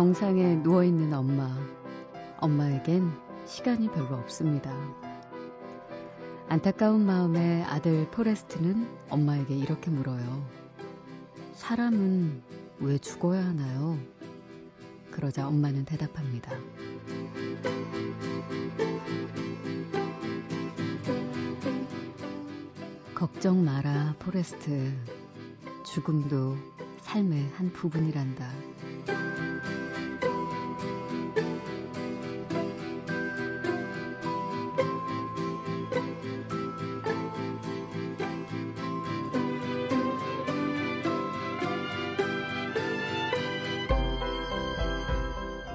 병상에 누워있는 엄마. 엄마에겐 시간이 별로 없습니다. 안타까운 마음에 아들 포레스트는 엄마에게 이렇게 물어요. 사람은 왜 죽어야 하나요? 그러자 엄마는 대답합니다. 걱정 마라, 포레스트. 죽음도 삶의 한 부분이란다.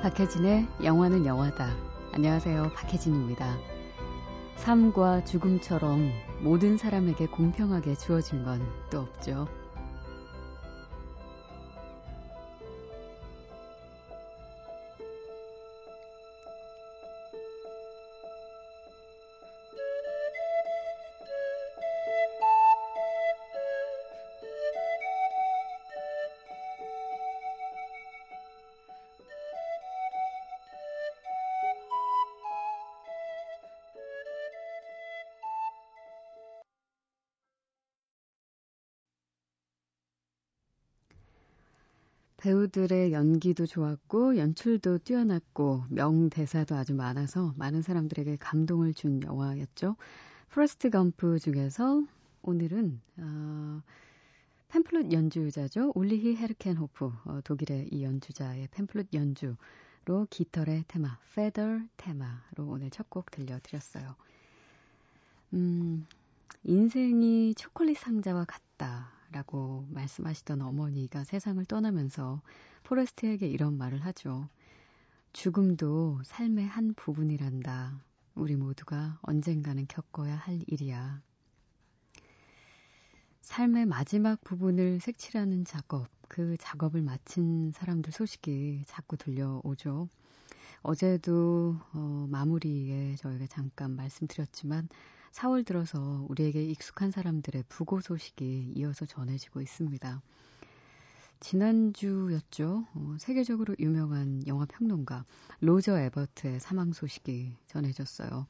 박혜진의 영화는 영화다. 안녕하세요. 박혜진입니다. 삶과 죽음처럼 모든 사람에게 공평하게 주어진 건 또 없죠. 배우들의 연기도 좋았고 연출도 뛰어났고 명대사도 아주 많아서 많은 사람들에게 감동을 준 영화였죠. 포레스트 검프 중에서 오늘은 어, 팬플룻 연주자죠. 울리히 헤르켄호프 어, 독일의 이 연주자의 팬플룻 연주로 깃털의 테마, Feather Theme로 오늘 첫 곡 들려드렸어요. 음, 인생이 초콜릿 상자와 같다. 라고 말씀하시던 어머니가 세상을 떠나면서 포레스트에게 이런 말을 하죠. 죽음도 삶의 한 부분이란다. 우리 모두가 언젠가는 겪어야 할 일이야. 삶의 마지막 부분을 색칠하는 작업, 그 작업을 마친 사람들 소식이 자꾸 들려오죠. 어제도 어, 마무리에 저희가 잠깐 말씀드렸지만 4월 들어서 우리에게 익숙한 사람들의 부고 소식이 이어서 전해지고 있습니다. 지난주였죠. 어, 세계적으로 유명한 영화 평론가 로저 에버트의 사망 소식이 전해졌어요.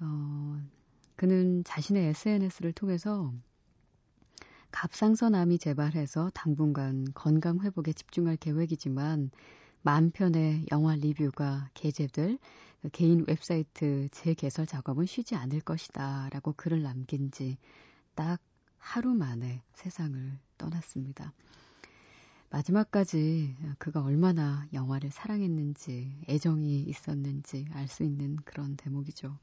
어, 그는 자신의 SNS를 통해서 갑상선암이 재발해서 당분간 건강 회복에 집중할 계획이지만 만 편의 영화 리뷰가 게재될 그 개인 웹사이트 재개설 작업은 쉬지 않을 것이다 라고 글을 남긴 지 딱 하루 만에 세상을 떠났습니다. 마지막까지 그가 얼마나 영화를 사랑했는지, 애정이 있었는지 알 수 있는 그런 대목이죠.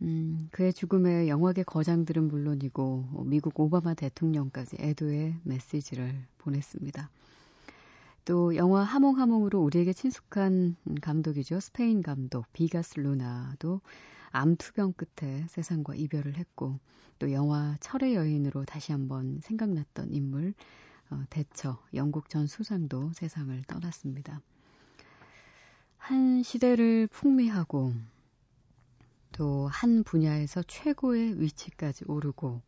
음, 그의 죽음에 영화계 거장들은 물론이고 미국 오바마 대통령까지 애도의 메시지를 보냈습니다. 또 영화 하몽하몽으로 우리에게 친숙한 감독이죠. 스페인 감독 비가스 루나도 암투병 끝에 세상과 이별을 했고 또 영화 철의 여인으로 다시 한번 생각났던 인물 어, 대처 영국 전 수상도 세상을 떠났습니다. 한 시대를 풍미하고 또 한 분야에서 최고의 위치까지 오르고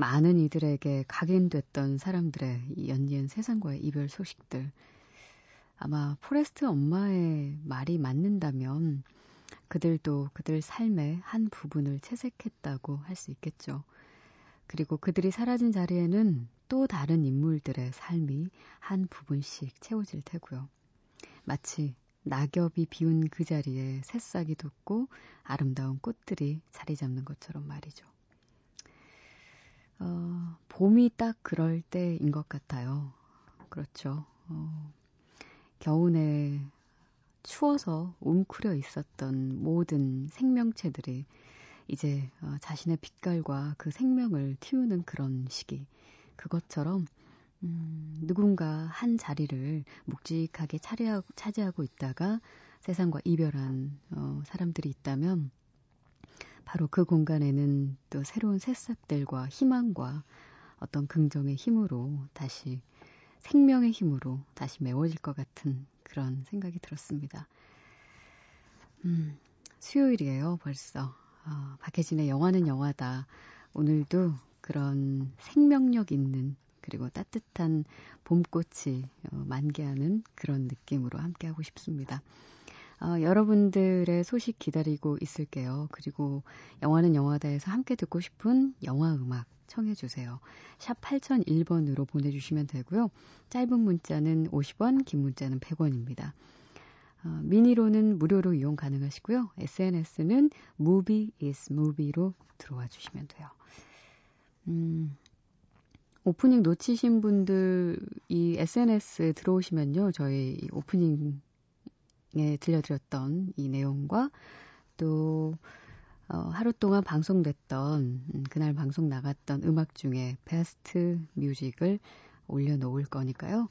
많은 이들에게 각인됐던 사람들의 연이은 세상과의 이별 소식들. 아마 포레스트 엄마의 말이 맞는다면 그들도 그들 삶의 한 부분을 채색했다고 할 수 있겠죠. 그리고 그들이 사라진 자리에는 또 다른 인물들의 삶이 한 부분씩 채워질 테고요. 마치 낙엽이 비운 그 자리에 새싹이 돋고 아름다운 꽃들이 자리 잡는 것처럼 말이죠. 어, 봄이 딱 그럴 때인 것 같아요. 그렇죠. 어, 겨우내 추워서 웅크려 있었던 모든 생명체들이 이제 어, 자신의 빛깔과 그 생명을 틔우는 그런 시기. 그것처럼 음, 누군가 한 자리를 묵직하게 차리하고, 차지하고 있다가 세상과 이별한 어, 사람들이 있다면 바로 그 공간에는 또 새로운 새싹들과 희망과 어떤 긍정의 힘으로 다시 생명의 힘으로 다시 메워질 것 같은 그런 생각이 들었습니다. 음, 수요일이에요, 벌써. 어, 박혜진의 영화는 영화다. 오늘도 그런 생명력 있는 그리고 따뜻한 봄꽃이 어, 만개하는 그런 느낌으로 함께하고 싶습니다. 어, 여러분들의 소식 기다리고 있을게요. 그리고 영화는 영화다에서 함께 듣고 싶은 영화 음악 청해 주세요. 샵 8001번으로 보내주시면 되고요. 짧은 문자는 50원, 긴 문자는 100원입니다. 어, 미니로는 무료로 이용 가능하시고요. SNS는 movie is movie로 들어와 주시면 돼요. 음, 오프닝 놓치신 분들 이 SNS에 들어오시면요. 저희 오프닝 에 들려드렸던 이 내용과 또 어, 하루 동안 방송됐던 음, 그날 방송 나갔던 음악 중에 베스트 뮤직을 올려놓을 거니까요.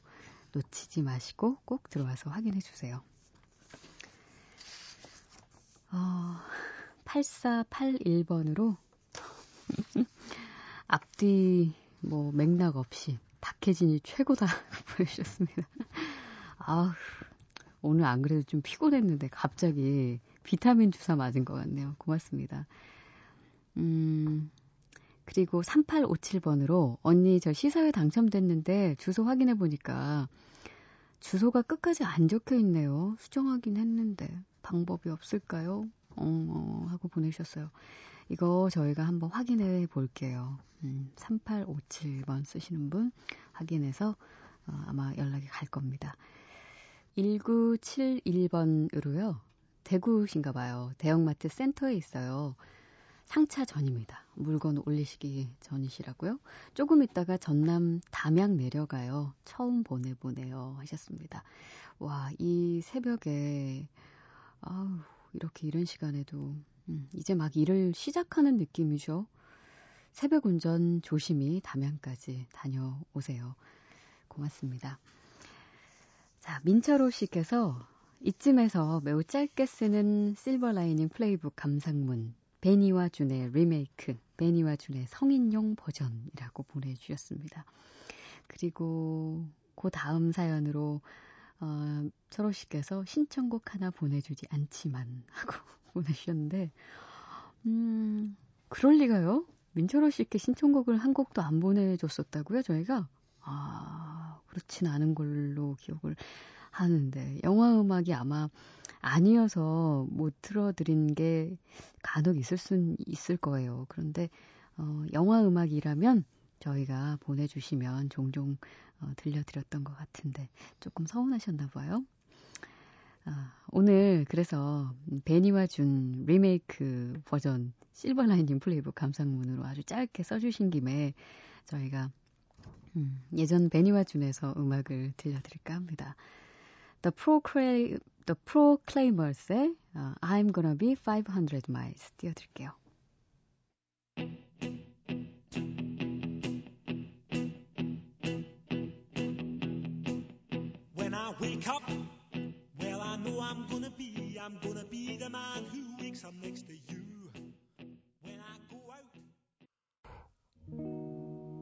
놓치지 마시고 꼭 들어와서 확인해 주세요. 어, 8481번으로 앞뒤 뭐 맥락 없이 박혜진이 최고다 보여주셨습니다. 아 오늘 안 그래도 좀 피곤했는데 갑자기 비타민 주사 맞은 것 같네요. 고맙습니다. 음, 그리고 3857번으로 언니 저 시사회 당첨됐는데 주소 확인해 보니까 주소가 끝까지 안 적혀 있네요. 수정하긴 했는데 방법이 없을까요? 어, 어, 하고 보내셨어요. 이거 저희가 한번 확인해 볼게요. 음, 3857번 쓰시는 분 확인해서 어, 아마 연락이 갈 겁니다. 1971번으로요. 대구신가 봐요. 대형마트 센터에 있어요. 상차 전입니다. 물건 올리시기 전이시라고요. 조금 있다가 전남 담양 내려가요. 처음 보내보네요. 하셨습니다. 와, 이 새벽에, 아우, 이렇게 이런 시간에도, 음, 이제 막 일을 시작하는 느낌이죠. 새벽 운전 조심히 담양까지 다녀오세요. 고맙습니다. 자, 민철호 씨께서 이쯤에서 매우 짧게 쓰는 실버 라이닝 플레이북 감상문 베니와 준의 리메이크 베니와 준의 성인용 버전이라고 보내주셨습니다. 그리고 그 다음 사연으로 어, 철호 씨께서 신청곡 하나 보내주지 않지만 하고 보내주셨는데 음 그럴 리가요? 민철호 씨께 신청곡을 한 곡도 안 보내줬었다고요 저희가 아 그렇진 않은 걸로 기억을 하는데 영화 음악이 아마 아니어서 못 틀어드린 게 간혹 있을 순 있을 거예요. 그런데 어, 영화 음악이라면 저희가 보내주시면 종종 어, 들려드렸던 것 같은데 조금 서운하셨나 봐요. 아, 오늘 그래서 베니와 준 리메이크 버전 실버라이닝 플레이북 감상문으로 아주 짧게 써주신 김에 저희가 음, 예전 베니와 준에서 음악을 들려드릴까 합니다. The, Proclaim, The Proclaimers의 uh, I'm Gonna Be 500 Miles 띄워드릴게요. When I wake up, well I know I'm gonna be, I'm gonna be the man who wakes up next to you. When I go out.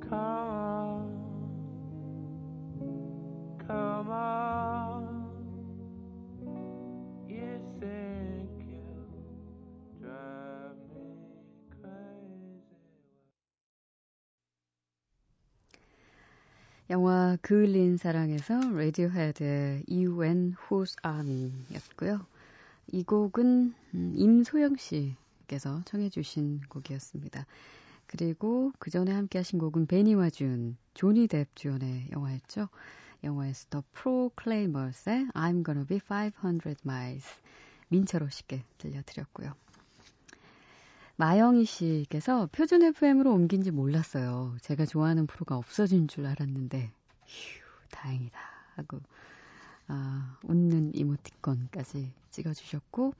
Come on, on. 영화 그을린 사랑에서 레디오헤드의 You and Whose Army 였고요. 이 곡은 음, 임소영 씨께서 청해 주신 곡이었습니다. 그리고 그 전에 함께 하신 곡은 베니와 준, 조니 뎁 주연의 영화였죠. 영화에서 The Proclaimers의 I'm Gonna Be 500 Miles 민철호 씨께 들려드렸고요. 마영희 씨께서 표준 FM으로 옮긴 지 몰랐어요. 제가 좋아하는 프로가 없어진 줄 알았는데, 휴, 다행이다. 하고, 아, 웃는 이모티콘까지 찍어주셨고,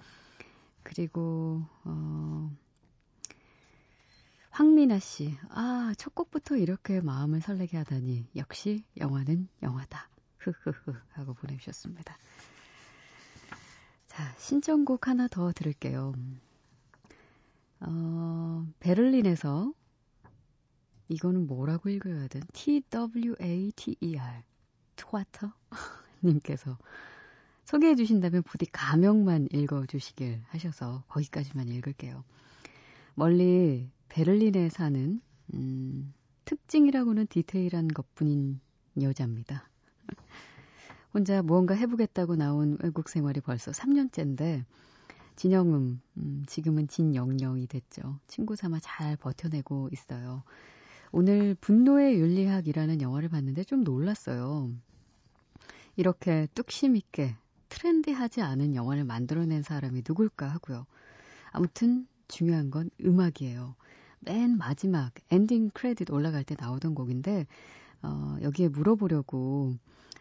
그리고, 어, 황미나 씨, 아, 첫 곡부터 이렇게 마음을 설레게 하다니, 역시 영화는 영화다. 흐흐흐 하고 보내주셨습니다. 자, 신청곡 하나 더 들을게요. 어, 베를린에서 이거는 뭐라고 읽어야 돼? T-W-A-T-E-R. 트와터? 님께서 소개해 주신다면 부디 가명만 읽어 주시길 하셔서 거기까지만 읽을게요. 멀리 베를린에 사는 음, 특징이라고는 디테일한 것뿐인 여자입니다. 혼자 무언가 해보겠다고 나온 외국 생활이 벌써 3년째인데 진영음, 음, 지금은 진영영이 됐죠. 친구 삼아 잘 버텨내고 있어요. 오늘 분노의 윤리학이라는 영화를 봤는데 좀 놀랐어요. 이렇게 뚝심 있게 트렌디하지 않은 영화를 만들어낸 사람이 누굴까 하고요. 아무튼 중요한 건 음악이에요. 맨 마지막 엔딩 크레딧 올라갈 때 나오던 곡인데 어, 여기에 물어보려고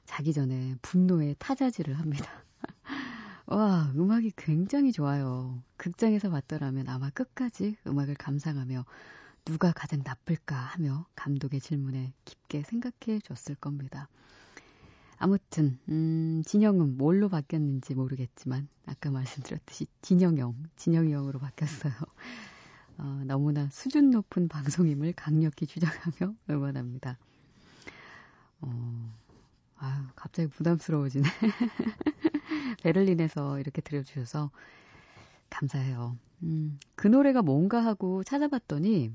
자기 전에 분노의 타자질을 합니다. 와, 음악이 굉장히 좋아요. 극장에서 봤더라면 아마 끝까지 음악을 감상하며 누가 가장 나쁠까 하며 감독의 질문에 깊게 생각해 줬을 겁니다. 아무튼 음, 진영은 뭘로 바뀌었는지 모르겠지만 아까 말씀드렸듯이 진영형, 진영형으로 바뀌었어요. 어, 너무나 수준 높은 방송임을 강력히 주장하며 응원합니다. 어, 아유, 갑자기 부담스러워지네. 베를린에서 이렇게 들려주셔서 감사해요. 음, 그 노래가 뭔가 하고 찾아봤더니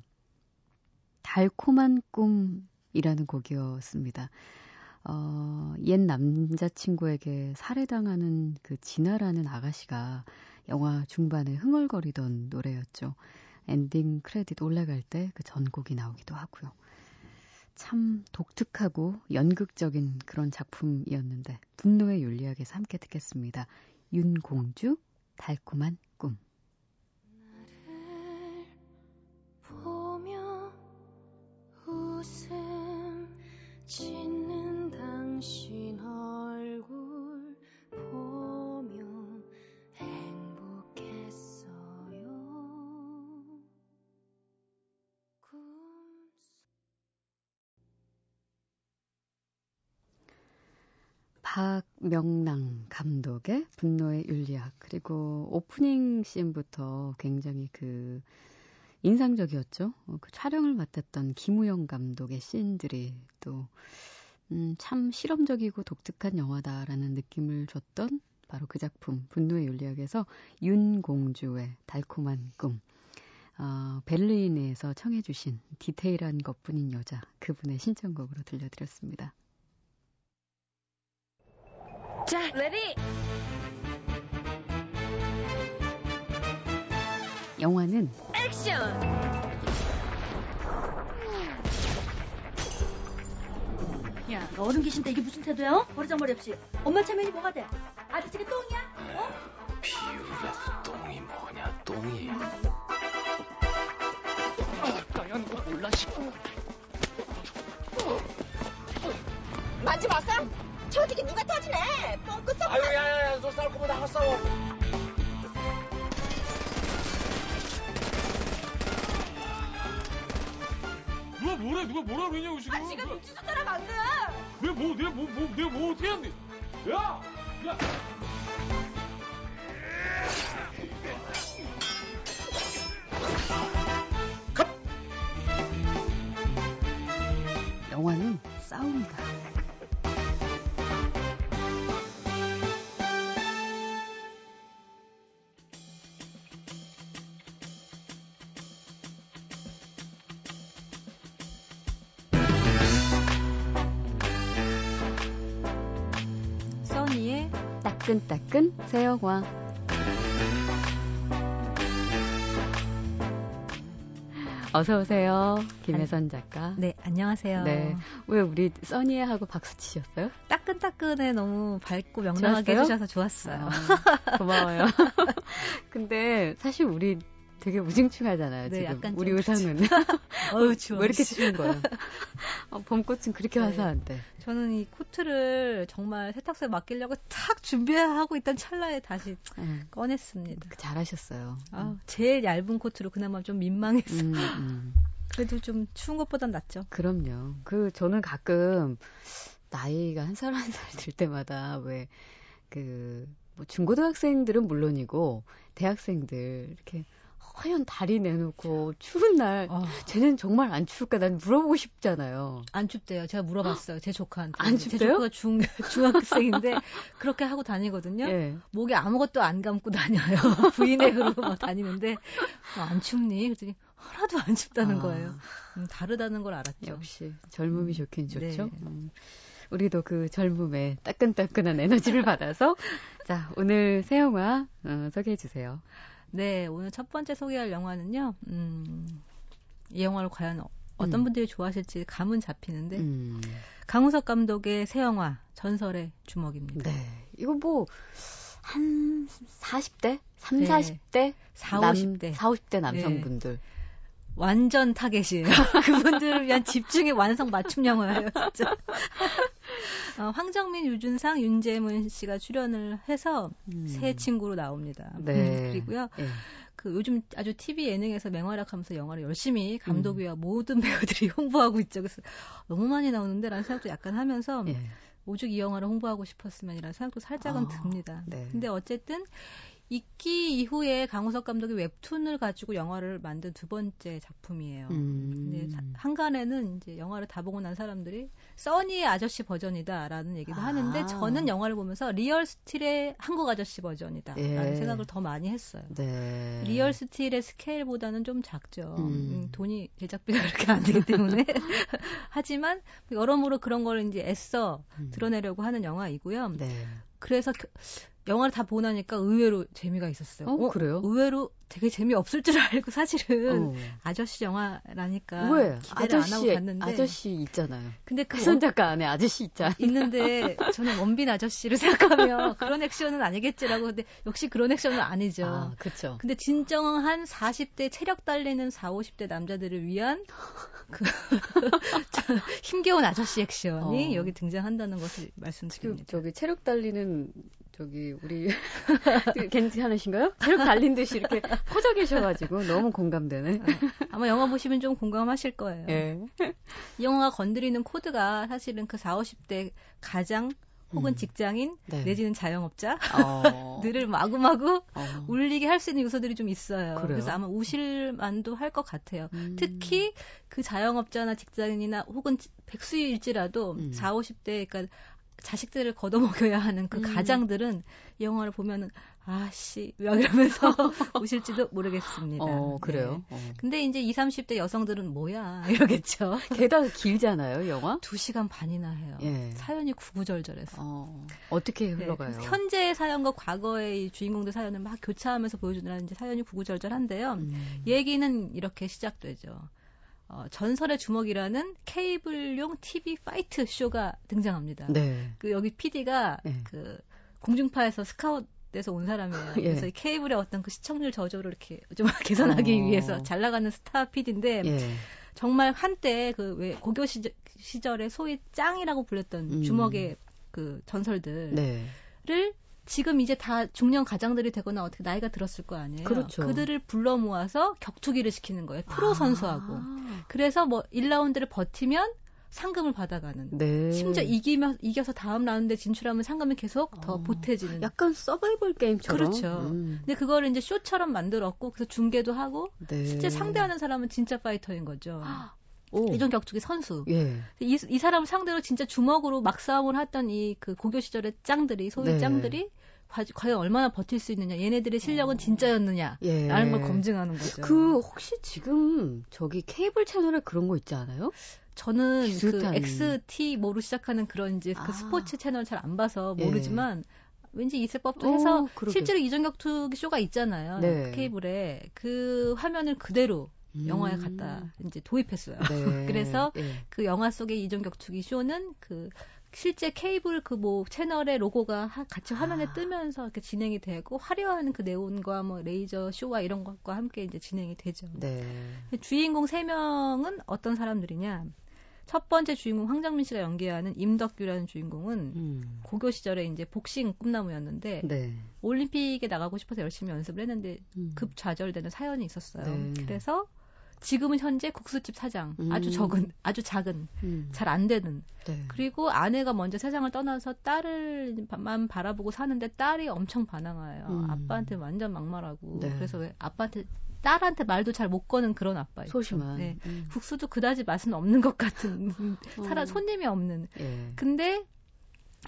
달콤한 꿈이라는 곡이었습니다. 어, 옛 남자친구에게 살해당하는 그 진아라는 아가씨가 영화 중반에 흥얼거리던 노래였죠. 엔딩 크레딧 올라갈 때 그 전곡이 나오기도 하고요. 참 독특하고 연극적인 그런 작품이었는데 분노의 윤리학에서 함께 듣겠습니다. 윤공주 달콤한 꿈. 보며 웃음 짓 명랑 감독의 분노의 윤리학 그리고 오프닝 씬부터 굉장히 그 인상적이었죠. 어, 그 촬영을 맡았던 김우영 감독의 씬들이 또, 음, 참 실험적이고 독특한 영화다라는 느낌을 줬던 바로 그 작품, 분노의 윤리학에서 윤공주의 달콤한 꿈. 어, 베를린에서 청해 주신 디테일한 것뿐인 여자, 그분의 신청곡으로 들려드렸습니다. 자, ready! 영화는 액션! 야, 너 어른 계신데 이게 무슨 태도야? 어? 버르장머리 없이. 엄마 체면이 뭐가 돼? 아저씨가 똥이야? 어? 비유라도 똥이 뭐냐, 똥이. 까연 거 몰라, 싶어. 만지 마삼? 저 어떻게 누가 터지네? 뻥끗 썩. 아유, 야, 야, 야, 너 싸울 거면 나가 싸워. 누가 뭐래? 누가 뭐라 그러냐고 지금? 아, 지금 눈치 좀 따라면 안 돼. 내가 뭐, 내가 뭐, 뭐, 내가 뭐 어떻게 하는데? 야, 야. 영화는 싸움이다. 따끈따끈 새 영화. 어서 오세요, 김혜선 작가. 네, 안녕하세요. 네. 왜 우리 써니에 하고 박수 치셨어요? 따끈따끈해 너무 밝고 명랑하게 좋았어요? 해주셔서 좋았어요. 아, 고마워요. 근데 사실 우리 되게 우중충하잖아요. 네, 지금 약간 우리 좀 의상은 어우, 추워. 왜 이렇게 추운 거예요? 어, 봄꽃은 그렇게 네. 화사한데. 저는 이 코트를 정말 세탁소에 맡기려고 탁 준비하고 있던 찰나에 다시 응. 꺼냈습니다. 그 잘하셨어요. 아, 제일 얇은 코트로 그나마 좀 민망했어요. 음, 음. 그래도 좀 추운 것보단 낫죠. 그럼요. 그 저는 가끔 나이가 한 살 한 살 들 때마다 왜그 뭐 중고등학생들은 물론이고 대학생들 이렇게 허연 다리 내놓고 추운 날 어, 쟤는 정말 안 추울까 난 물어보고 싶잖아요. 안 춥대요. 제가 물어봤어요. 제 조카한테. 안제 춥대요? 조카가 중, 중학생인데 그렇게 하고 다니거든요. 예. 목에 아무것도 안 감고 다녀요. 브이넥으로 막 다니는데 어, 안 춥니? 그랬더니 하나도 안 춥다는 아. 거예요. 음, 다르다는 걸 알았죠. 역시 젊음이 좋긴 좋죠. 네. 음, 우리도 그 젊음에 따끈따끈한 에너지를 받아서 자 오늘 새 영화 어, 소개해 주세요. 네, 오늘 첫 번째 소개할 영화는요. 음, 이 영화를 과연 어떤 음. 분들이 좋아하실지 감은 잡히는데 음, 강우석 감독의 새 영화 전설의 주먹입니다. 네, 이거 뭐 한 40대, 3, 네. 40대, 4, 남, 50대 4, 50대 남성분들. 완전 타겟이에요. 그분들을 위한 집중의 완성 맞춤 영화예요, 진짜. 어, 황정민, 유준상, 윤재문 씨가 출연을 해서 음. 새 친구로 나옵니다. 네. 음, 그리고요, 예. 그 요즘 아주 TV 예능에서 맹활약하면서 영화를 열심히 음. 감독이와 모든 배우들이 홍보하고 있죠. 그래서 너무 많이 나오는데라는 생각도 약간 하면서 예. 오죽 이 영화를 홍보하고 싶었으면이라는 생각도 살짝은 아, 듭니다. 네. 근데 어쨌든 이끼 이후에 강우석 감독이 웹툰을 가지고 영화를 만든 두 번째 작품이에요. 음. 근데 사- 한간에는 이제 영화를 다 보고 난 사람들이 써니의 아저씨 버전이다라는 얘기도 아. 하는데 저는 영화를 보면서 리얼 스틸의 한국 아저씨 버전이다라는 예. 생각을 더 많이 했어요. 네. 리얼 스틸의 스케일보다는 좀 작죠. 음. 음, 돈이 제작비가 그렇게 안 되기 때문에 하지만 여러모로 그런 걸 이제 애써 음. 드러내려고 하는 영화이고요. 네. 그래서 그- 영화를 다 보고 나니까 의외로 재미가 있었어요. 어, 그래요? 의외로 되게 재미 없을 줄 알고 사실은 어. 아저씨 영화라니까 왜? 기대를 안 하고 아저씨, 갔는데 아저씨 있잖아요. 근데 그그 손 작가 안에 아저씨 있잖아요. 있는데 저는 원빈 아저씨를 생각하면 그런 액션은 아니겠지라고 근데 역시 그런 액션은 아니죠. 아, 그쵸. 근데 진정한 40대 체력 달리는 4, 50대 남자들을 위한 그 저 힘겨운 아저씨 액션이 어. 여기 등장한다는 것을 말씀드립니다. 저기 체력 달리는 저기 우리 괜찮으신가요? 체력 달린 듯이 이렇게 퍼져 계셔가지고 너무 공감되네. 아 마 영화 보시면 좀 공감하실 거예요. 예. 이 영화가 건드리는 코드가 사실은 그 4, 50대 가장 혹은 음. 직장인 네. 내지는 자영업자 어. 들을 마구마구 어. 울리게 할 수 있는 요소들이 좀 있어요. 그래요? 그래서 아마 우실 만도 할 것 같아요. 음. 특히 그 자영업자나 직장인이나 혹은 백수일지라도 음. 4, 50대 그러니까 자식들을 걷어먹여야 하는 그 음. 가장들은 이 영화를 보면은 아씨 막 이러면서 우실지도 모르겠습니다. 어, 그래요? 네. 어. 근데 이제 20, 30대 여성들은 뭐야 이러겠죠. 게다가 길잖아요, 영화? 2 시간 반이나 해요. 예. 사연이 구구절절해서. 어, 어떻게 네, 흘러가요? 그래서 현재의 사연과 과거의 이 주인공들 사연을 막 교차하면서 보여주는 이제 사연이 구구절절한데요. 음. 얘기는 이렇게 시작되죠. 어, 전설의 주먹이라는 케이블용 TV fight 쇼가 등장합니다. 네. 그 여기 PD가 네. 그 공중파에서 스카웃 돼서 온 사람이에요. 예. 그래서 이 케이블의 어떤 그 시청률 저조를 이렇게 좀 개선하기 어. 위해서 잘 나가는 스타 PD인데 예. 정말 한때 그 왜 고교 시절, 시절에 소위 짱이라고 불렸던 음. 주먹의 그 전설들을 네. 지금 이제 다 중년 가장들이 되거나 어떻게 나이가 들었을 거 아니에요. 그렇죠. 그들을 불러 모아서 격투기를 시키는 거예요. 프로 선수하고. 아. 그래서 뭐 1라운드를 버티면 상금을 받아가는. 네. 심지어 이기면 이겨서 다음 라운드에 진출하면 상금이 계속 더 어. 보태지는. 약간 서바이벌 게임처럼. 그렇죠. 음. 근데 그거를 이제 쇼처럼 만들었고 그래서 중계도 하고 네. 실제 상대하는 사람은 진짜 파이터인 거죠. 오. 이종 격투기 선수. 예. 이, 이 사람을 상대로 진짜 주먹으로 막 싸움을 했던 이 그 고교 시절의 짱들이 소위 네. 짱들이 과, 과연 얼마나 버틸 수 있느냐 얘네들의 실력은 진짜였느냐 예. 라는 걸 검증하는 거죠. 그 혹시 지금 저기 케이블 채널에 그런 거 있지 않아요? 저는 그 비슷한. XT 뭐로 시작하는 그런 이제 아. 그 스포츠 채널 잘 안 봐서 예. 모르지만 왠지 있을 법도 어, 해서 그러게. 실제로 이종격투기 쇼가 있잖아요. 네. 그 케이블에 그 화면을 그대로 영화에 음. 갖다 이제 도입했어요. 네. 그래서 예. 그 영화 속의 이종격투기 쇼는 그 실제 케이블 그 뭐 채널의 로고가 하- 같이 화면에 아. 뜨면서 이렇게 진행이 되고 화려한 그 네온과 뭐 레이저 쇼와 이런 것과 함께 이제 진행이 되죠. 네. 주인공 세 명은 어떤 사람들이냐? 첫 번째 주인공 황정민 씨가 연기하는 임덕규라는 주인공은 음. 고교 시절에 이제 복싱 꿈나무였는데 네. 올림픽에 올림픽에 나가고 싶어서 열심히 연습을 했는데 음. 급 좌절되는 사연이 있었어요. 네. 그래서 지금은 현재 국수집 사장, 음. 아주 적은, 아주 작은, 음. 잘안 되는. 네. 그리고 아내가 먼저 세상을 떠나서 딸을만 바라보고 사는데 딸이 엄청 반항해요. 음. 아빠한테 완전 막말하고. 네. 그래서 왜 아빠한테 딸한테 말도 잘 못 거는 그런 아빠 있죠. 소심한. 네. 음. 국수도 그다지 맛은 없는 것 같은 사람 어. 손님이 없는. 예. 근데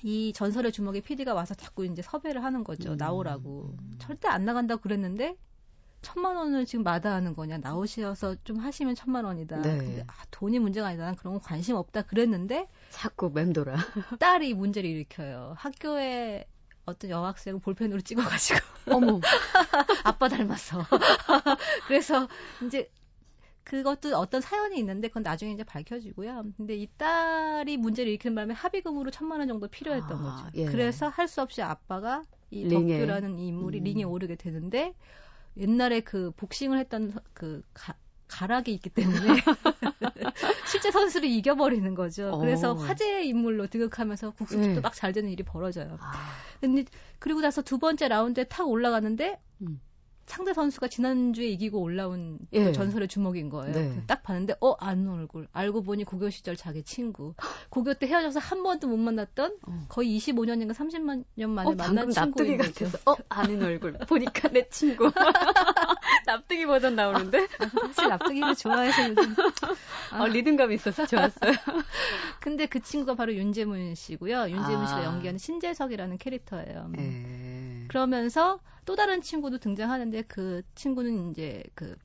이 전설의 주먹의 PD가 와서 자꾸 이제 섭외를 하는 거죠. 음. 나오라고. 절대 안 나간다고 그랬는데 천만 원을 지금 마다하는 거냐 나오셔서 좀 하시면 천만 원이다. 네. 근데 아, 돈이 문제가 아니다. 난 그런 거 관심 없다 그랬는데 자꾸 맴돌아. 딸이 문제를 일으켜요. 학교에 어떤 여학생을 볼펜으로 찍어가지고 어머. 아빠 닮았어. 그래서 이제 그것도 어떤 사연이 있는데 그건 나중에 이제 밝혀지고요. 근데 이 딸이 문제를 일으키는 바람에 합의금으로 천만 원 정도 필요했던 아, 거죠. 예. 그래서 할 수 없이 아빠가 이 링에. 덕규라는 이 인물이 음. 링에 오르게 되는데 옛날에 그 복싱을 했던 서- 그 가, 가락이 있기 때문에 실제 선수를 이겨버리는 거죠. 그래서 어. 화제의 인물로 등극하면서 국수집도 예. 막잘 되는 일이 벌어져요. 아, 근데 그리고 나서 두 번째 라운드에 탁 올라가는데 음. 상대 선수가 지난주에 이기고 올라온 그 예. 전설의 주먹인 거예요. 네. 딱 봤는데 어 아는 얼굴 알고 보니 고교 시절 자기 친구 고교 때 헤어져서 한 번도 못 만났던 어. 거의 25년인가 30년 만에 어, 만난 친구인 거죠. 같아서. 어, 아는 얼굴. 보니까 내 친구. 납득이 버전 나오는데? 사실 납득이를 좋아해서 요즘 아. 어, 리듬감이 있어서 좋았어요. 근데 그 친구가 바로 윤재문 씨고요. 윤재문 아. 씨가 연기하는 신재석이라는 캐릭터예요. 예. 그러면서 또 다른 친구도 등장하는데 그 친구는 이제 그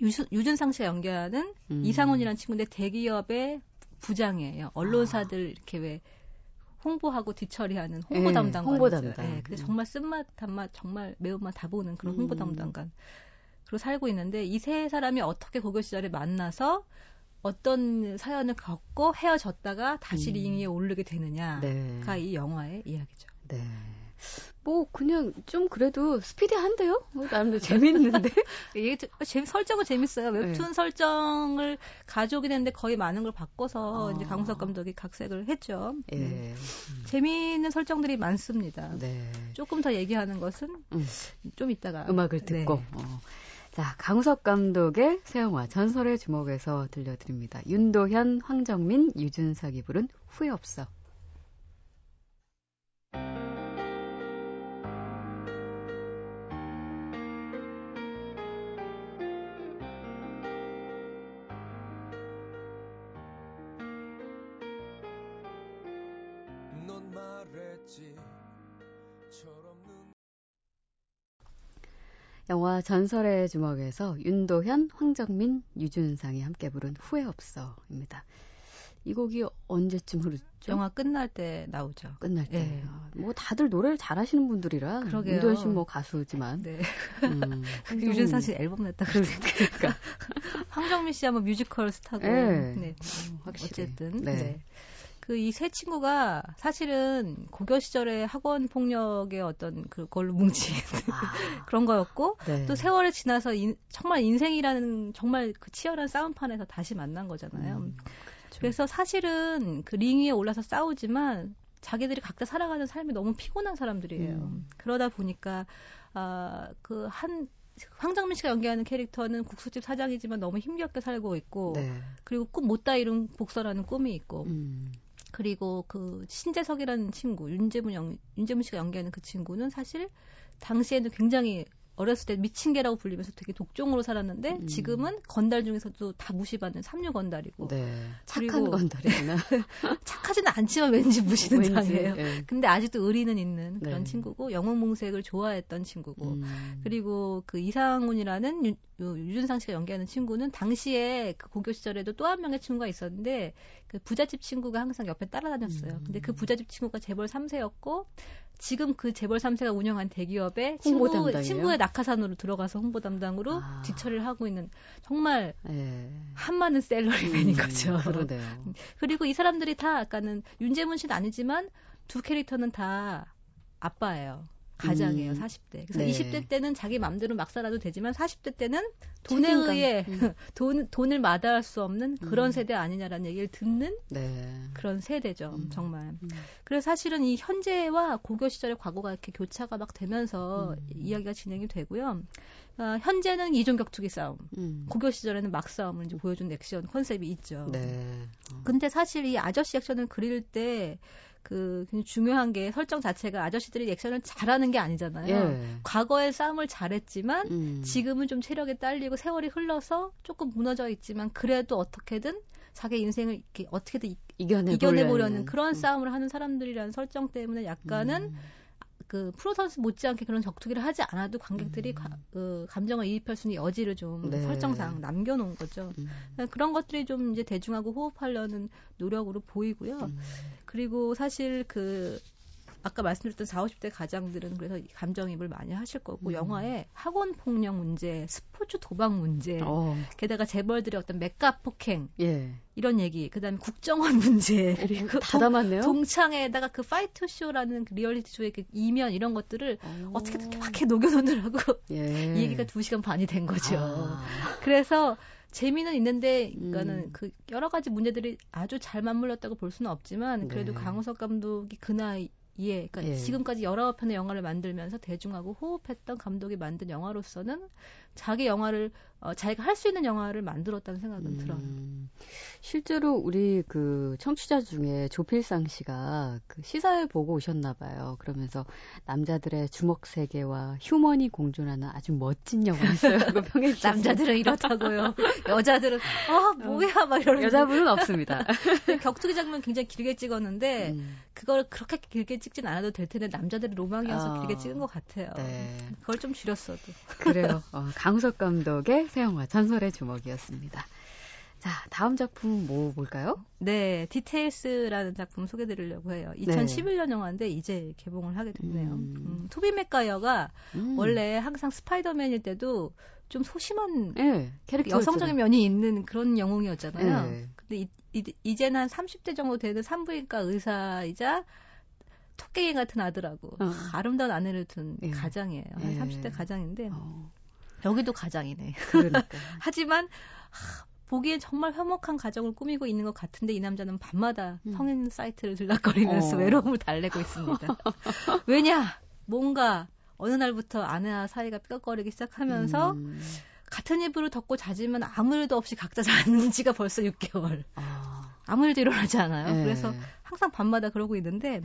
유수, 유준상 씨가 연기하는 음. 이상훈이라는 친구인데 대기업의 부장이에요. 언론사들 이렇게 왜 홍보하고 뒤처리하는 홍보 예, 담당관. 홍보 담당. 예, 근데 음. 정말 쓴맛 단맛 정말 매운맛 다 보는 그런 홍보 음. 담당관. 그리고 살고 있는데 이 세 사람이 어떻게 고교 시절에 만나서 어떤 사연을 겪고 헤어졌다가 다시 음. 링 위에 오르게 되느냐가 네. 이 영화의 이야기죠. 네. 뭐 그냥 좀 그래도 스피디한데요? 뭐 나름대로 재밌는데. 이게 좀- 재미- 설정은 재밌어요. 웹툰 네. 설정을 가져오긴 했는데 거의 많은 걸 바꿔서 아. 이제 강석 감독이 각색을 했죠. 네. 예. 재미있는 설정들이 많습니다. 네. 조금 더 얘기하는 것은 음. 좀 이따가 음악을 네. 듣고. 어. 자, 강석 감독의 새 영화 전설의 주먹에서 들려드립니다. 윤도현, 황정민, 유준석이 부른 후회 없어. 영화 전설의 주먹에서 윤도현, 황정민, 유준상이 함께 부른 후회 없어입니다. 이 곡이 언제쯤 흐르죠? 영화 끝날 때 나오죠. 끝날 때. 예. 아, 뭐 다들 노래를 잘하시는 분들이라 그러게요. 윤도현 씨뭐 가수지만 네. 음, 유준상 씨 앨범 냈다 그러니까. 황정민 씨야 뭐 뮤지컬 스타고. 예. 네. 어, 확실히. 어쨌든 네. 네. 그 이 세 친구가 사실은 고교 시절에 학원 폭력의 어떤 그걸로 뭉친 아, 그런 거였고 네. 또 세월이 지나서 인- 정말 인생이라는 정말 그 치열한 싸움판에서 다시 만난 거잖아요. 음, 그렇죠. 그래서 사실은 그 링 위에 올라서 싸우지만 자기들이 각자 살아가는 삶이 너무 피곤한 사람들이에요. 음. 그러다 보니까 아, 그한 황정민 씨가 연기하는 캐릭터는 국수집 사장이지만 너무 힘겹게 살고 있고 네. 그리고 꿈 못 다 이룬 복서라는 꿈이 있고 음, 그리고 그 신재석이라는 친구 윤재문 영, 윤재문 씨가 연기하는 그 친구는 사실 당시에는 굉장히 어렸을 때 미친 개라고 불리면서 되게 독종으로 살았는데 음. 지금은 건달 중에서도 다 무시받는 삼류 건달이고 네. 착한 건달이구나. 착하지는 않지만 왠지 무시는 왠지, 당해요. 예. 근데 아직도 의리는 있는 그런 네. 친구고 영웅몽색을 좋아했던 친구고 음, 그리고 그 이상훈이라는 유, 유- 유준상 씨가 연기하는 친구는 당시에 그 고교 시절에도 또 한 명의 친구가 있었는데 그 부잣집 친구가 항상 옆에 따라다녔어요. 음. 근데 그 부잣집 친구가 재벌 3세였고 지금 그 재벌 3세가 운영한 대기업에 친구, 담당이에요? 친구의 낙하산으로 들어가서 홍보 담당으로 아. 뒤처리를 하고 있는 정말 예. 한많은 셀러리맨인 거죠. 음, 그러네요. 그리고 이 사람들이 다 아까는 윤재문 씨는 아니지만 두 캐릭터는 다 아빠예요. 가장이에요, 음. 40대. 그래서 네. 20대 때는 자기 맘대로 막 살아도 되지만 40대 때는 돈에 책임감. 의해 음. 돈, 돈을 마다할 수 없는 그런 음. 세대 아니냐라는 얘기를 듣는 네. 그런 세대죠, 음. 정말. 음. 그래서 사실은 이 현재와 고교 시절의 과거가 이렇게 교차가 막 되면서 음. 이야기가 진행이 되고요. 아, 현재는 이종 격투기 싸움, 음. 고교 시절에는 막 싸움을 이제 보여준 액션 컨셉이 있죠. 네. 어. 근데 사실 이 아저씨 액션을 그릴 때 그 중요한 게 설정 자체가 아저씨들이 액션을 잘하는 게 아니잖아요. 예. 과거에 싸움을 잘했지만 음. 지금은 좀 체력이 딸리고 세월이 흘러서 조금 무너져 있지만 그래도 어떻게든 자기 인생을 이렇게 어떻게든 이- 이겨내 이겨내 보려는 보려는. 그런 음. 싸움을 하는 사람들이라는 설정 때문에 약간은 음. 그 프로 선수 못지않게 그런 격투기를 하지 않아도 관객들이 음. 가- 그 감정을 이입할 수 있는 여지를 좀 네. 설정상 남겨놓은 거죠. 음. 그런 것들이 좀 이제 대중하고 호흡하려는 노력으로 보이고요. 음. 그리고 사실 그 아까 말씀드렸던 40, 50대 가장들은 그래서 감정이입을 많이 하실 거고 음. 영화에 학원 폭력 문제, 스포츠 도박 문제, 어, 게다가 재벌들의 어떤 맷값 폭행 예. 이런 얘기, 그다음에 국정원 문제, 그리고 다 담았네요. 동창회에다가 그 파이터 쇼라는 그 리얼리티 쇼의 그 이면 이런 것들을 어. 어떻게든 이렇게 녹여놓느라고 예. 이 얘기가 두 시간 반이 된 거죠. 아. 그래서 재미는 있는데 그러니까는 음. 그 여러 가지 문제들이 아주 잘 맞물렸다고 볼 수는 없지만 그래도 네. 강우석 감독이 그 나이 에 그러니까 예. 지금까지 여러 편의 영화를 만들면서 대중하고 호흡했던 감독이 만든 영화로서는 자기 영화를 어, 자기가 할 수 있는 영화를 만들었다는 생각은 들어요. 음, 실제로 우리 그 청취자 중에 조필상 씨가 그 시사회 보고 오셨나 봐요. 그러면서 남자들의 주먹 세계와 휴먼이 공존하는 아주 멋진 영화였어요. 그 평해. 남자들은 이렇다고요. 여자들은 아 뭐야 막 이러는 여자분은 없습니다. 격투기 장면 굉장히 길게 찍었는데 음, 그걸 그렇게 길게 찍진 않아도 될 텐데 남자들의 로망이어서 아, 길게 찍은 것 같아요. 네. 그걸 좀 줄였어도. 그래요. 어, 강우석 감독의 새 영화 전설의 주먹이었습니다. 자, 다음 작품 뭐 볼까요? 네, 디테일스라는 작품 소개드리려고 해요. 2011년 영화인데 이제 개봉을 하게 됐네요. 음. 음, 토비 맥가이어가 음. 원래 항상 스파이더맨일 때도 좀 소심한 예, 캐릭터 여성적인 면이 있는 그런 영웅이었잖아요. 네. 근데 이, 이, 이제는 한 30대 정도 되는 산부인과 의사이자 토끼 같은 아들하고 어. 아름다운 아내를 둔 예. 가장이에요. 한 예. 30대 가장인데 어, 여기도 가장이네. 그러니까. 하지만 하, 보기엔 정말 화목한 가정을 꾸미고 있는 것 같은데 이 남자는 밤마다 음. 성인 사이트를 들락거리면서 어. 외로움을 달래고 있습니다. 왜냐? 뭔가 어느 날부터 아내와 사이가 삐걱거리기 시작하면서 음, 같은 이불을 덮고 자지만 아무 일도 없이 각자 자는 지가 벌써 6개월. 아, 아무 일도 일어나지 않아요. 예. 그래서 항상 밤마다 그러고 있는데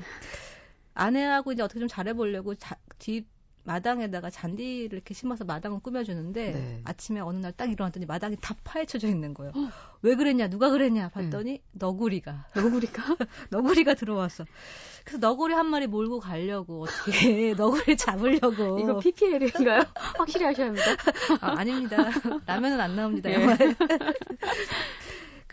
아내하고 이제 어떻게 좀 잘해보려고 자, 뒷 마당에다가 잔디를 이렇게 심어서 마당을 꾸며주는데 네. 아침에 어느 날 딱 일어났더니 마당이 다 파헤쳐져 있는 거예요. 왜 그랬냐, 누가 그랬냐 봤더니 너구리가 너구리가? 너구리가 들어왔어. 그래서 너구리 한 마리 몰고 가려고 어떻게 너구리 잡으려고 이거 PPL인가요? 확실히 하셔야 합니다. 아, 아닙니다. 라면은 안 나옵니다. 예.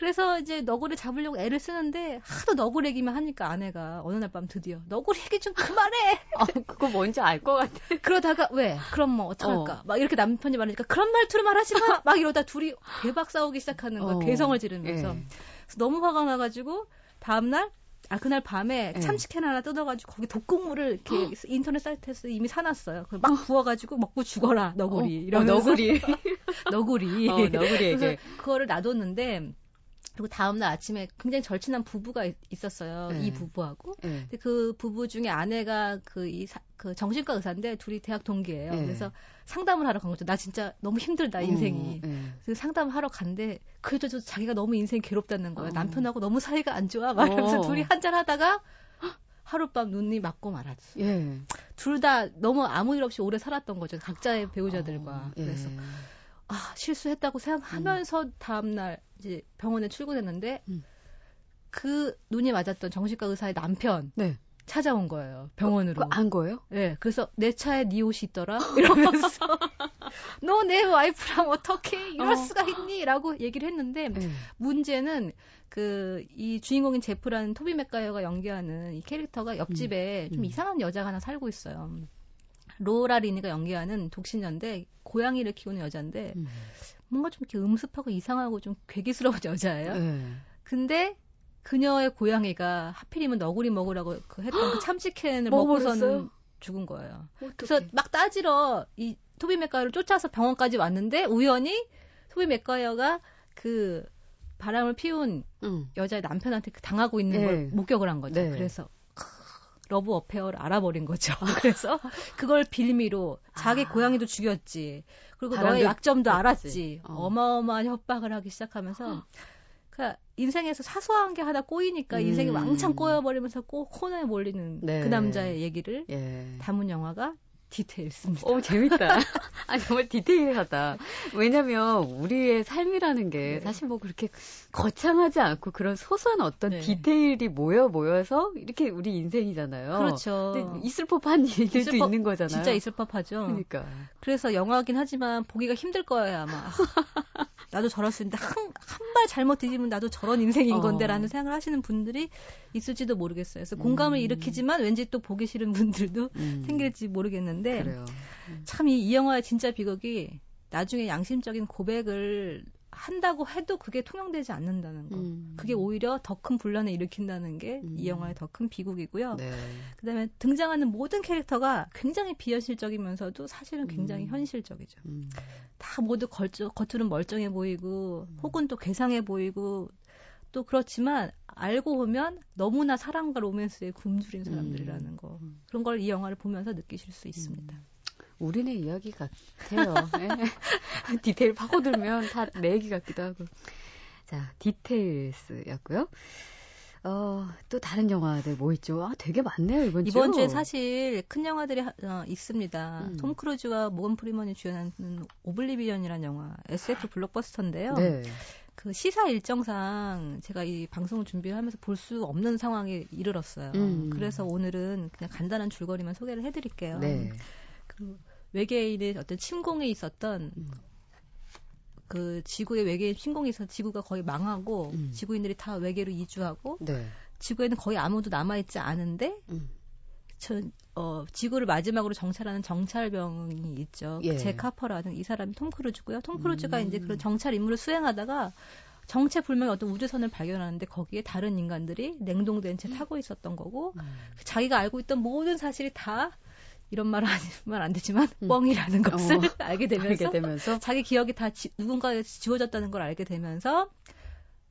그래서 이제 너구리 잡으려고 애를 쓰는데 하도 너구리 얘기만 하니까 아내가 어느 날 밤 드디어 너구리 얘기 좀 그만해. 어, 그거 뭔지 알 것 같아. 그러다가 왜? 그럼 뭐 어떡할까? 어. 막 이렇게 남편이 말하니까 그런 말투로 말하지 마. 막 이러다 둘이 대박 싸우기 시작하는 거야. 어. 개성을 지르면서. 예. 너무 화가 나가지고 다음 날. 아, 그날 밤에 예. 참치캔 하나 뜯어가지고 거기 독극물을 이렇게 인터넷 사이트에서 이미 사놨어요. 그걸 막 부어가지고 먹고 죽어라, 너구리. 어, 이러면서. 너구리. 너구리. 어, 너구리에게. 그거를 놔뒀는데 그리고 다음날 아침에 굉장히 절친한 부부가 있- 있었어요. 네. 이 부부하고. 예. 근데 그 부부 중에 아내가 그이그 정신과 의사인데 둘이 대학 동기예요. 네. 그래서 상담을 하러 간 거죠. 나 진짜 너무 힘들다 인생이. 어, 예. 그래서 상담을 하러 간데 그래도 저 자기가 너무 인생이 괴롭다는 거예요. 어. 남편하고 너무 사이가 안 좋아. 막 이러면서 어. 둘이 한잔 하다가 하룻밤 눈이 맞고 말았지. 예. 둘다 너무 아무 일 없이 오래 살았던 거죠. 각자의 배우자들과. 어, 예. 그래서 아, 실수했다고 생각하면서 다음날 이제 병원에 출근했는데 음. 그 눈이 맞았던 정신과 의사의 남편 네. 찾아온 거예요. 병원으로. 그거 안 거예요? 네, 그래서 내 차에 네 옷이 있더라 이러면서 너 내 와이프랑 어떻게 이럴 어. 수가 있니? 라고 얘기를 했는데 예. 문제는 그 이 주인공인 제프라는 토비 맥가이어가 연기하는 이 캐릭터가 옆집에 음. 좀 이상한 여자가 하나 살고 있어요. 로라 리니가 연기하는 독신녀인데 고양이를 키우는 여자인데 음. 뭔가 좀 이렇게 음습하고 이상하고 좀 괴기스러운 여자예요. 예. 근데 그녀의 고양이가 하필이면 너구리 먹으라고 그 했던 그 참치캔을? 먹고서는 죽은 거예요. 그래서 막 따지러 이 토비 맥가이어를 쫓아서 병원까지 왔는데 우연히 토비 맥가이어가 그 바람을 피운 음. 여자의 남편한테 그 당하고 있는 네. 걸 목격을 한 거죠. 네. 그래서 크, love affair를 알아버린 거죠. 그래서 그걸 빌미로 자기 아. 고양이도 죽였지. 그리고 너의 약점도. 알았지. 어. 어마어마한 협박을 하기 시작하면서 그 인생에서 사소한 게 하나 꼬이니까 음. 인생이 왕창 꼬여버리면서 꼭 코너에 몰리는 네. 그 남자의 얘기를 예. 담은 영화가 디테일스입니다. 오, 재밌다. 아, 정말 디테일하다. 왜냐면, 우리의 삶이라는 게 네. 사실 뭐 그렇게 거창하지 않고 그런 소소한 어떤 네. 디테일이 모여 모여서 이렇게 우리 인생이잖아요. 그렇죠. 근데 있을 법한 일들도 있을 법- 있는 거잖아요. 진짜 있을 법하죠. 그러니까. 그래서 영화긴 하지만 보기가 힘들 거예요 아마. 나도 저랬을 때한한발 잘못 뒤지면 나도 저런 인생인 어. 건데라는 생각을 하시는 분들이 있을지도 모르겠어요. 그래서 공감을 음. 일으키지만 왠지 또 보기 싫은 분들도 음, 생길지 모르겠는데 그래요. 참이 이 영화의 진짜 비극이 나중에 양심적인 고백을 한다고 해도 그게 통용되지 않는다는 거. 음. 그게 오히려 더 큰 분란을 일으킨다는 게 음. 이 영화의 더 큰 비극이고요. 네. 그다음에 등장하는 모든 캐릭터가 굉장히 비현실적이면서도 사실은 굉장히 음. 현실적이죠. 음. 다 모두 걸저, 겉으로는 멀쩡해 보이고 혹은 또 괴상해 보이고 또 그렇지만 알고 보면 너무나 사랑과 로맨스에 굶주린 사람들이라는 거 음. 그런 걸 이 영화를 보면서 느끼실 수 있습니다. 우리네 이야기 같아요. 예. 디테일 파고들면 다 내 얘기 같기도 하고. 자, 디테일스였고요. 어, 또 다른 영화들 뭐 있죠? 아, 되게 많네요, 이번 주. 이번 주에 사실 큰 영화들이 하- 어, 있습니다. 음. 톰 크루즈와 모건 프리먼이 주연하는 오블리비언이라는 영화 SF 블록버스터인데요. 네. 그 시사 일정상 제가 이 방송을 준비를 하면서 볼 수 없는 상황에 이르렀어요. 음. 그래서 오늘은 그냥 간단한 줄거리만 소개를 해드릴게요. 네. 그 외계인의 어떤 침공에 있었던 음. 그 지구의 외계인 침공이 있어서 지구가 거의 망하고 음. 지구인들이 다 외계로 이주하고 네. 지구에는 거의 아무도 남아있지 않은데 음. 저, 어, 지구를 마지막으로 정찰하는 정찰병이 있죠. 예. 제 카퍼라는 이 사람이 톰 크루즈고요. 톰 크루즈가 음. 이제 그런 정찰 임무를 수행하다가 정체 불명의 어떤 우주선을 발견하는데 거기에 다른 인간들이 냉동된 채 타고 있었던 거고 음. 자기가 알고 있던 모든 사실이 다 이런 말을 하면 안 되지만 음. 뻥이라는 것을 어. 알게 되면서 알게 되면서 자기 기억이 다 지, 누군가에 지워졌다는 걸 알게 되면서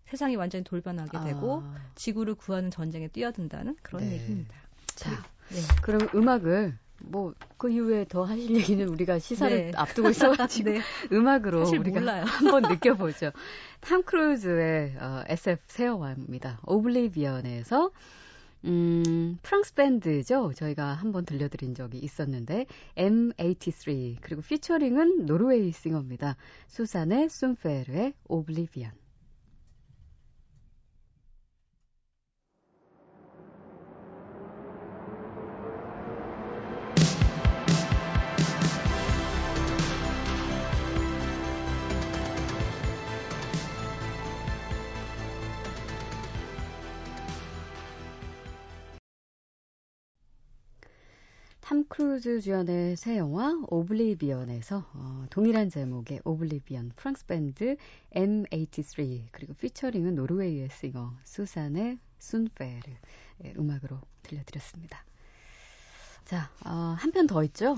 세상이 완전히 돌변하게 되고 아, 지구를 구하는 전쟁에 뛰어든다는 그런 네. 얘기입니다. 자, 네. 그럼 음악을 뭐 그 이후에 더 하실 얘기는 우리가 시사를 네. 앞두고 있어가지고 네. 음악으로 우리가 몰라요. 한번 느껴보죠. 탐 크루즈의 어, SF 새 영화입니다. 오블리비언에서 음, 프랑스 밴드죠. 저희가 한번 들려드린 적이 있었는데 M83 그리고 피처링은 노르웨이 싱어입니다. 수산의 순페르의 오블리비언. 탐 크루즈 주연의 새 영화 오블리비언에서 어, 동일한 제목의 오블리비언 프랑스 밴드 M83 그리고 피처링은 노르웨이의 싱어 수산네 순페르 의 음악으로 들려드렸습니다. 자, 어, 한 편 더 있죠?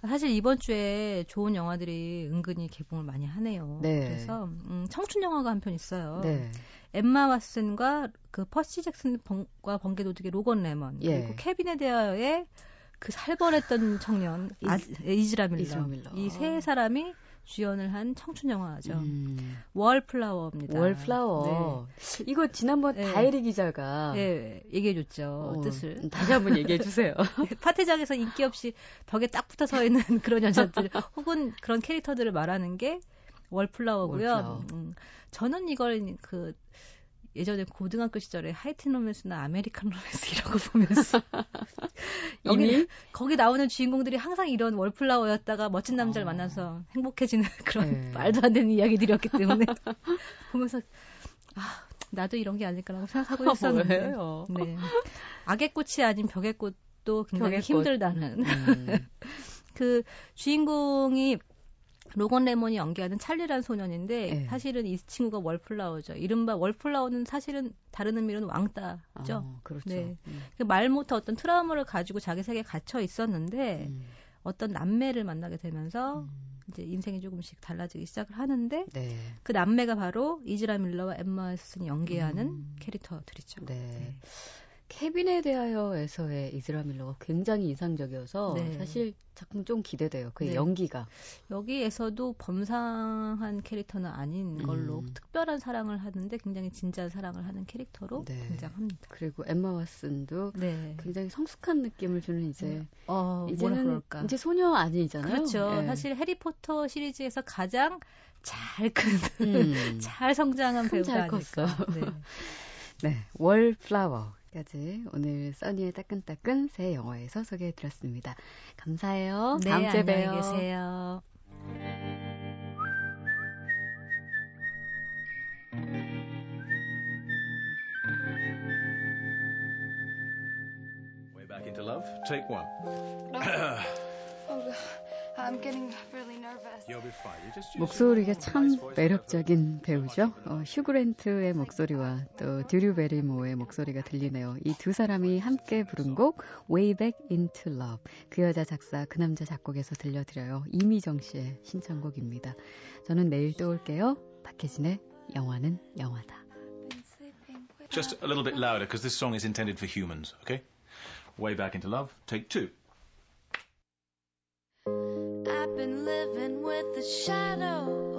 사실 이번 주에 좋은 영화들이 은근히 개봉을 많이 하네요. 네. 그래서 음, 청춘 영화가 한 편 있어요. 네. 엠마 왓슨과 그 퍼시 잭슨과 번개 도둑의 로건 레먼 예. 그리고 케빈에 대하여의 그 살벌했던 청년 아, 이즈라 밀러, 이즈라 밀러. 이 세 사람이 주연을 한 청춘 영화죠. 음, wallflower입니다. wallflower. 이거 지난번 네. 다이리 기자가 네, 네, 얘기해줬죠 어, 뜻을. 다시 한번 얘기해 주세요. 파티장에서 인기 없이 벽에 딱 붙어 서 있는 그런 여자들 혹은 그런 캐릭터들을 말하는 게 wallflower고요. wallflower. 음, 저는 이걸 그 예전에 고등학교 시절에 하이틴 로맨스나 American 로맨스 이런 거 보면서 이미 여기 거기 나오는 주인공들이 항상 이런 월플라워였다가 멋진 남자를 어. 만나서 행복해지는 그런 네. 말도 안 되는 이야기들이었기 때문에 보면서 아 나도 이런 게 아닐까라고 생각하고 있었는데 뭐예요? 네. 악의 꽃이 아닌 벽의 꽃도 굉장히 벽의 꽃. 힘들다는 음, 그 주인공이 로건 레몬이 연기하는 찰리란 소년인데 네. 사실은 이 친구가 월플라워죠. 이른바 월플라워는 사실은 다른 의미로는 왕따죠. 어, 그렇죠. 네. 음, 그말 못한 어떤 트라우마를 가지고 자기 세계에 갇혀 있었는데 음, 어떤 남매를 만나게 되면서 음, 이제 인생이 조금씩 달라지기 시작을 하는데 네. 그 남매가 바로 이즈라 밀러와 엠마 왓슨이 연기하는 음. 캐릭터들이죠. 네. 케빈에 대하여에서의 이즈라 밀러가 굉장히 인상적이어서 네. 사실 작품 좀 기대돼요. 그의 네. 연기가. 여기에서도 범상한 캐릭터는 아닌 걸로 음. 특별한 사랑을 하는데 굉장히 진지한 사랑을 하는 캐릭터로 네. 등장합니다. 그리고 엠마 왓슨도 네. 굉장히 성숙한 느낌을 주는 이제 어, 뭐라 이제는 그럴까? 이제 소녀 아니잖아요. 그렇죠. 예. 사실 해리포터 시리즈에서 가장 잘 큰, 음. 잘 성장한 참 배우가 잘 아닐까. 컸어. 네. 네, 월플라워 까지 오늘 써니의 따끈따끈 새 영화에서 소개해 드렸습니다. 감사해요. 네, 다음 주에 안녕히 봬요. 계세요. Way back into love. Take one. Oh, I'm getting really nervous. You'll be fine. You just use 목소리가 참. 매력적인 배우죠. 어, 휴그랜트의 목소리와 또 드류 베리모의 목소리가 들리네요. 이 두 사람이 함께 부른 곡 Way Back Into Love. 그 여자 작사, 그 남자 작곡에서 들려드려요. 이미정 씨의 신청곡입니다. 저는 내일 또 올게요. 박혜진의 영화는 영화다. Just a little bit louder because this song is intended for humans, okay? Way back into love. Take two. Living with the shadow